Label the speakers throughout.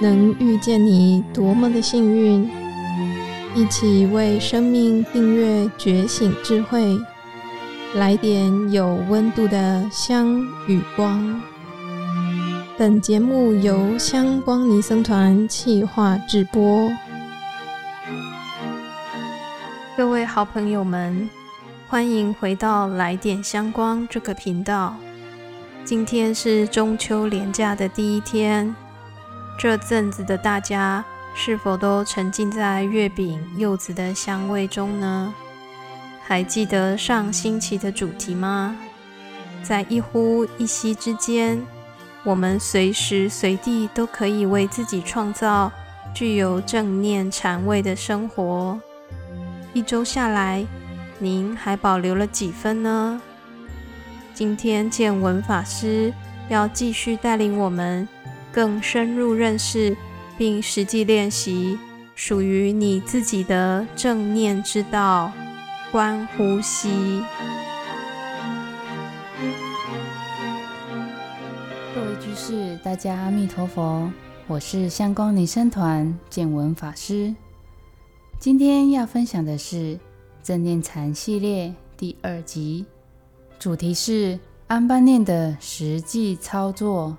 Speaker 1: 能遇见你多么的幸运！一起为生命订阅觉醒智慧，来点有温度的香与光。本节目由香光尼僧团企划制播。各位好朋友们，欢迎回到来点香光这个频道。今天是中秋连假的第一天，这阵子的大家是否都沉浸在月饼、柚子的香味中呢？还记得上星期的主题吗？在一呼一吸之间。我们随时随地都可以为自己创造具有正念禅味的生活。一周下来，您还保留了几分呢？今天见闻法师要继续带领我们更深入认识，并实际练习属于你自己的正念之道——观呼吸。
Speaker 2: 各位居士大家阿弥陀佛，我是香光尼僧团见闻法师。今天要分享的是正念禅系列第二集，主题是安般念的实际操作，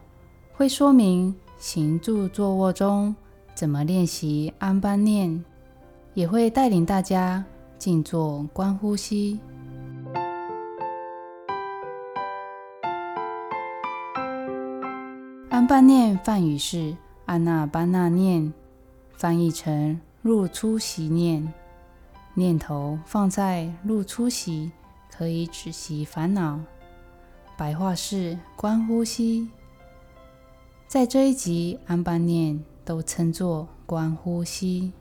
Speaker 2: 会说明行住坐卧中怎么练习安般念，也会带领大家静坐观呼吸。安般念梵语是安那班那念，翻译成入出息念。念头放在入出息，可以止息烦恼。白话是观呼吸。在这一集，安般念都称作观呼吸。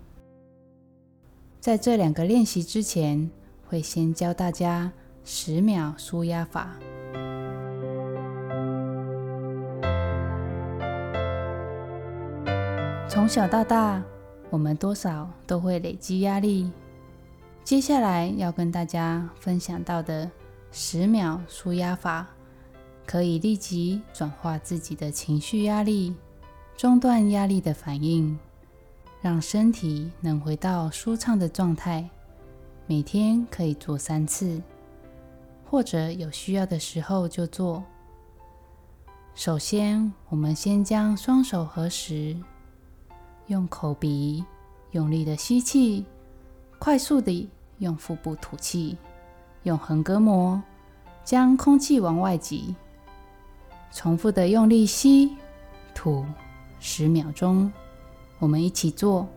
Speaker 2: 在这两个练习之前，会先教大家十秒舒压法。从小到大，我们多少都会累积压力。接下来要跟大家分享到的十秒舒压法，可以立即转化自己的情绪压力，中断压力的反应，让身体能回到舒畅的状态。每天可以做三次，或者有需要的时候就做。首先，我们先将双手合十。用口鼻用力的吸气，快速地用腹部吐气，用横膈膜将空气往外挤，重复的用力吸吐十秒钟。我们一起做。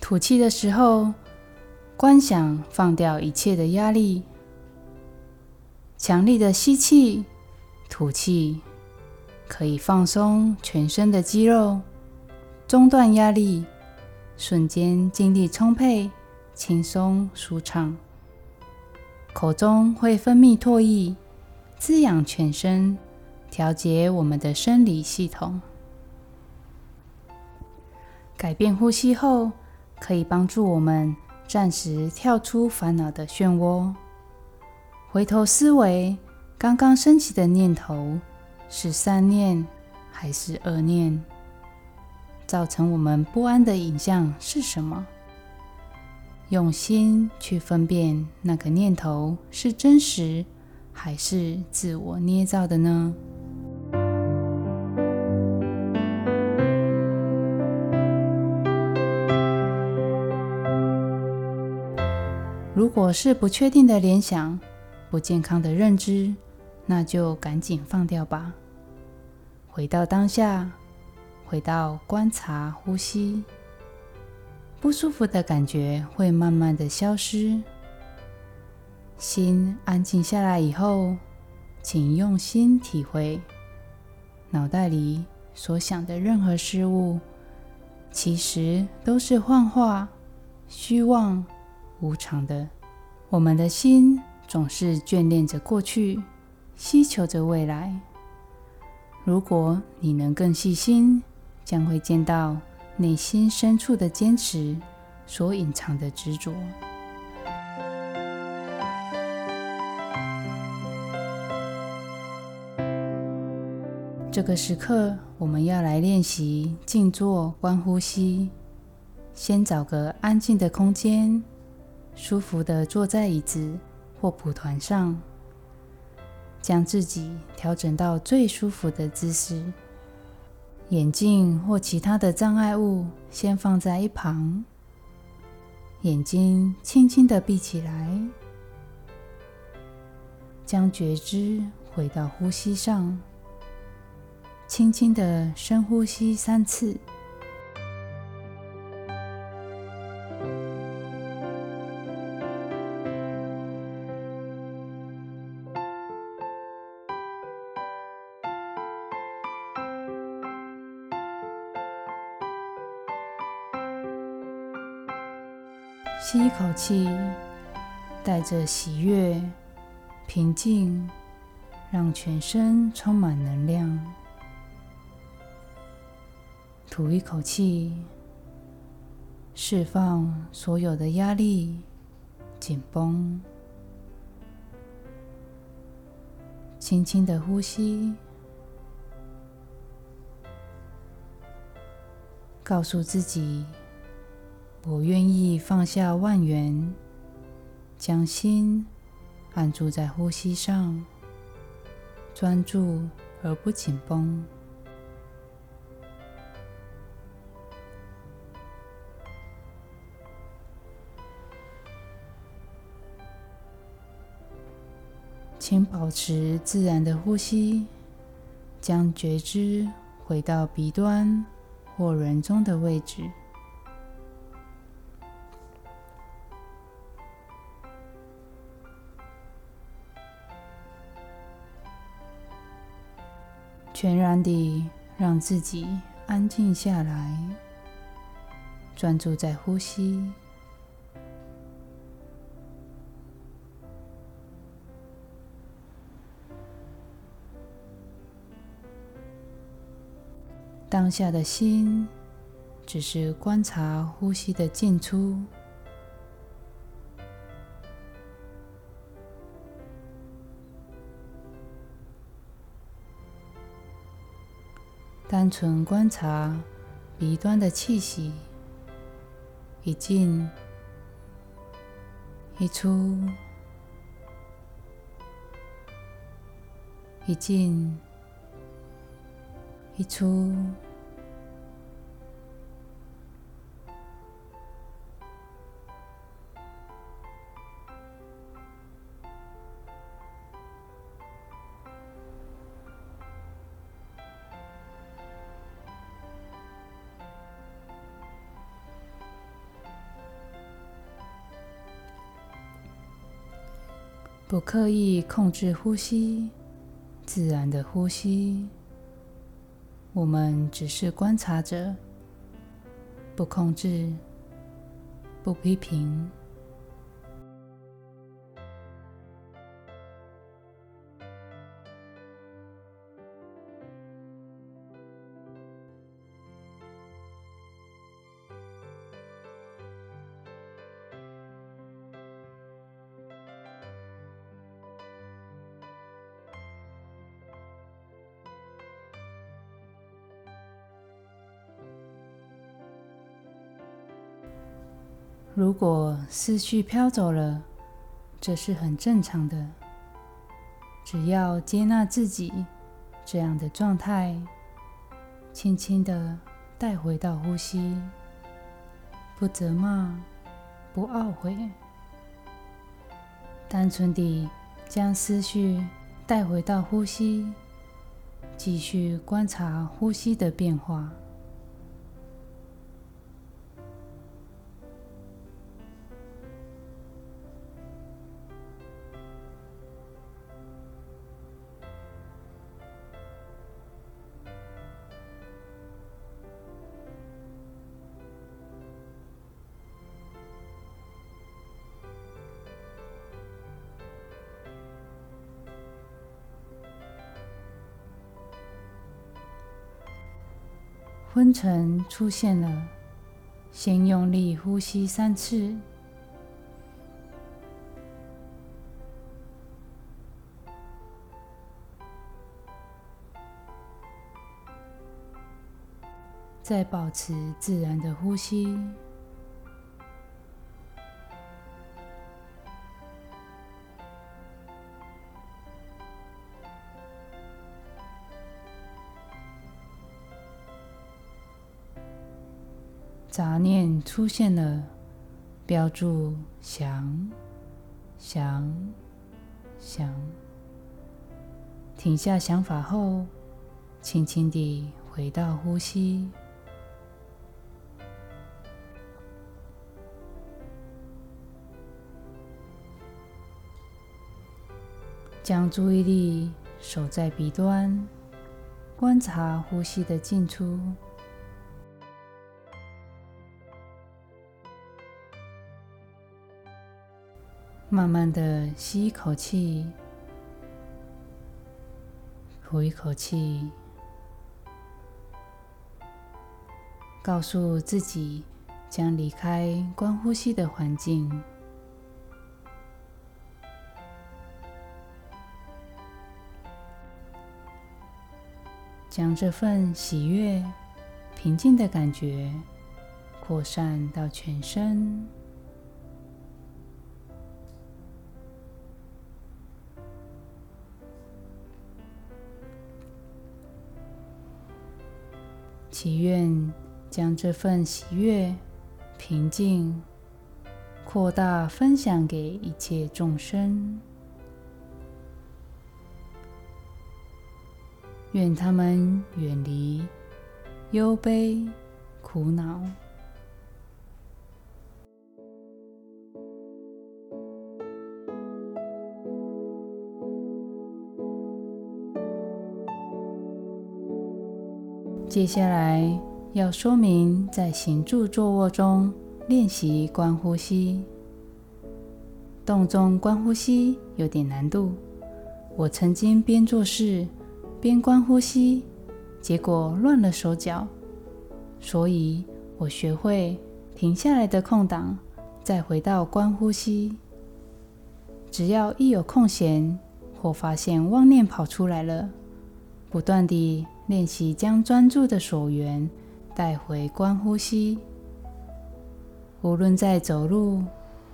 Speaker 2: 吐气的时候，观想放掉一切的压力，强力的吸气、吐气，可以放松全身的肌肉，中断压力，瞬间精力充沛、轻松舒畅。口中会分泌唾液，滋养全身，调节我们的生理系统。改变呼吸后。可以帮助我们暂时跳出烦恼的漩涡，回头思维刚刚升起的念头是善念还是恶念，造成我们不安的影像是什么？用心去分辨那个念头是真实还是自我捏造的呢？如果是不确定的联想、不健康的认知，那就赶紧放掉吧。回到当下，回到观察呼吸，不舒服的感觉会慢慢的消失。心安静下来以后，请用心体会，脑袋里所想的任何事物，其实都是幻化、虚妄。无常的，我们的心总是眷恋着过去，希求着未来。如果你能更细心、将会见到内心深处的坚持所隐藏的执着。这个时刻，我们要来练习静坐观呼吸。先找个安静的空间，舒服的坐在椅子或蒲团上，将自己调整到最舒服的姿势。眼镜或其他的障碍物先放在一旁，眼睛轻轻的闭起来，将觉知回到呼吸上。轻轻的深呼吸三次，吸一口气，带着喜悦、平静，让全身充满能量。吐一口气，释放所有的压力、紧绷。轻轻的呼吸，告诉自己：我愿意放下万缘，将心安住在呼吸上，专注而不紧绷。请保持自然的呼吸，将觉知回到鼻端或人中的位置，全然地让自己安静下来，专注在呼吸。当下的心只是观察呼吸的进出，单纯观察鼻端的气息一进一出，一进。一出，不刻意控制呼吸，自然的呼吸。我们只是观察者，不控制，不批评。如果思绪飘走了，这是很正常的。只要接纳自己这样的状态，轻轻的带回到呼吸，不责骂，不懊悔，单纯地将思绪带回到呼吸，继续观察呼吸的变化。晨出现了，先用力呼吸三次。再保持自然的呼吸，杂念出现了，标注想、想、想，停下想法后，轻轻地回到呼吸。将注意力守在鼻端，观察呼吸的进出。慢慢的吸一口气，呼一口气，告诉自己将离开观呼吸的环境。将这份喜悦、平静的感觉扩散到全身，祈愿将这份喜悦、平静扩大，分享给一切众生。愿他们远离忧悲、苦恼。接下来要说明，在行住坐卧中练习观呼吸。动中观呼吸有点难度，我曾经边做事。边观呼吸，结果乱了手脚，所以我学会停下来的空档，再回到观呼吸。只要一有空闲或发现妄念跑出来了，不断地练习将专注的所缘带回观呼吸。无论在走路、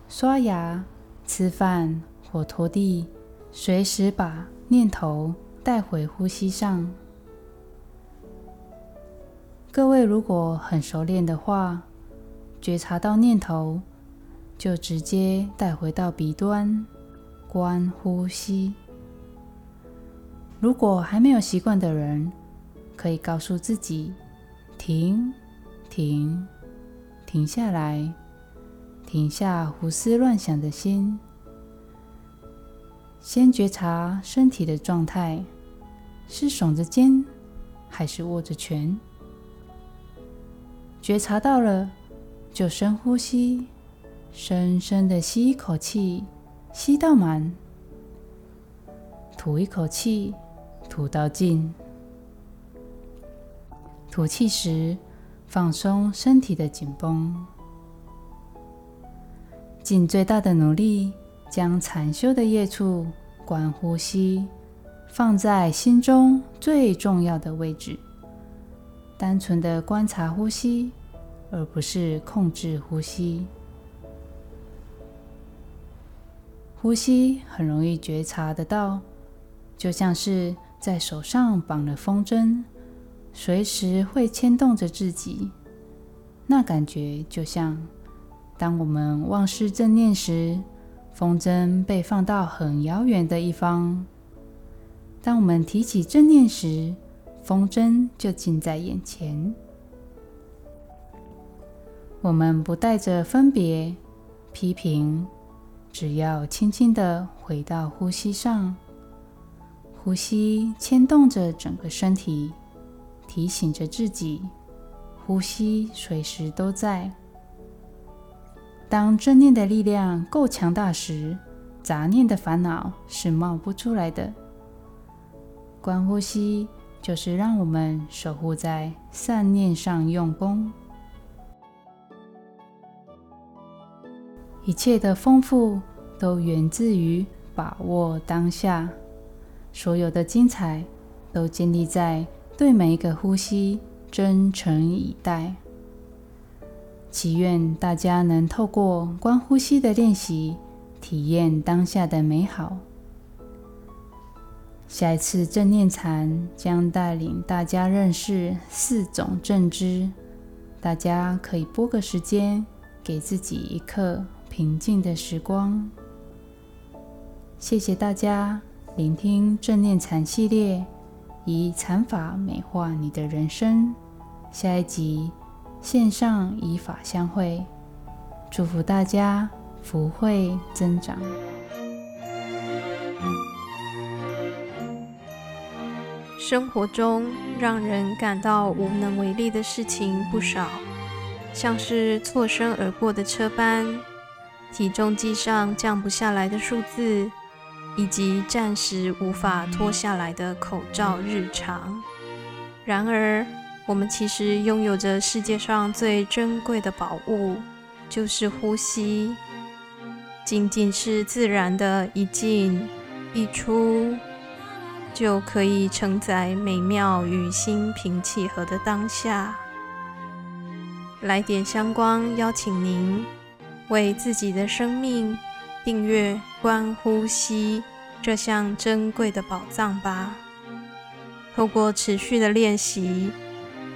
Speaker 2: 刷牙、吃饭或拖地，随时把念头。带回呼吸上。各位如果很熟练的话，觉察到念头，就直接带回到鼻端，观呼吸。如果还没有习惯的人，可以告诉自己：停，停，停下来，停下胡思乱想的心，先觉察身体的状态。是耸着肩，还是握着拳？觉察到了，就深呼吸，深深的吸一口气，吸到满；吐一口气，吐到尽。吐气时，放松身体的紧绷，尽最大的努力，将禅修的业处观呼吸。放在心中最重要的位置，单纯的观察呼吸，而不是控制呼吸。呼吸很容易觉察得到，就像是在手上绑了风筝，随时会牵动着自己。那感觉就像，当我们忘失正念时，风筝被放到很遥远的一方。当我们提起正念时，风筝就近在眼前。我们不带着分别、批评，只要轻轻的回到呼吸上。呼吸牵动着整个身体，提醒着自己，呼吸随时都在。当正念的力量够强大时，杂念的烦恼是冒不出来的。观呼吸，就是让我们守护在善念上用功。一切的丰富都源自于把握当下，所有的精彩都建立在对每一个呼吸真诚以待。祈愿大家能透过观呼吸的练习，体验当下的美好。下一次正念禅将带领大家认识四种正知，大家可以拨个时间，给自己一刻平静的时光。谢谢大家聆听正念禅系列，以禅法美化你的人生。下一集线上以法相会，祝福大家福慧增长。
Speaker 1: 生活中让人感到无能为力的事情不少，像是错身而过的车班、体重计上降不下来的数字，以及暂时无法脱下来的口罩日常。然而，我们其实拥有着世界上最珍贵的宝物，就是呼吸。仅仅是自然的一进一出。就可以承载美妙与心平气和的当下。来点香光，邀请您为自己的生命订阅观呼吸这项珍贵的宝藏吧。透过持续的练习，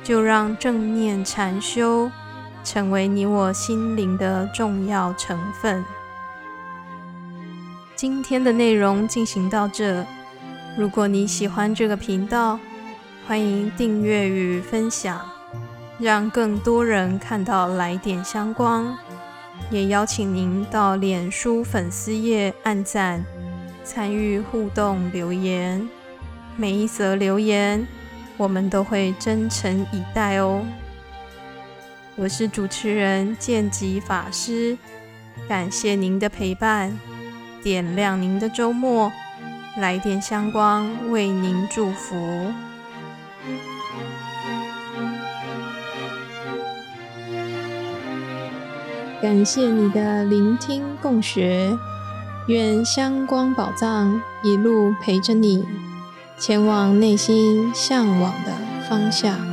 Speaker 1: 就让正念禅修成为你我心灵的重要成分。今天的内容进行到这。如果你喜欢这个频道，欢迎订阅与分享，让更多人看到来点香光。也邀请您到脸书粉丝页按赞、参与互动留言，每一则留言我们都会真诚以待哦。我是主持人剑吉法师，感谢您的陪伴，点亮您的周末。来点香光，为您祝福。感谢你的聆听共学，愿香光宝藏一路陪着你，前往内心向往的方向。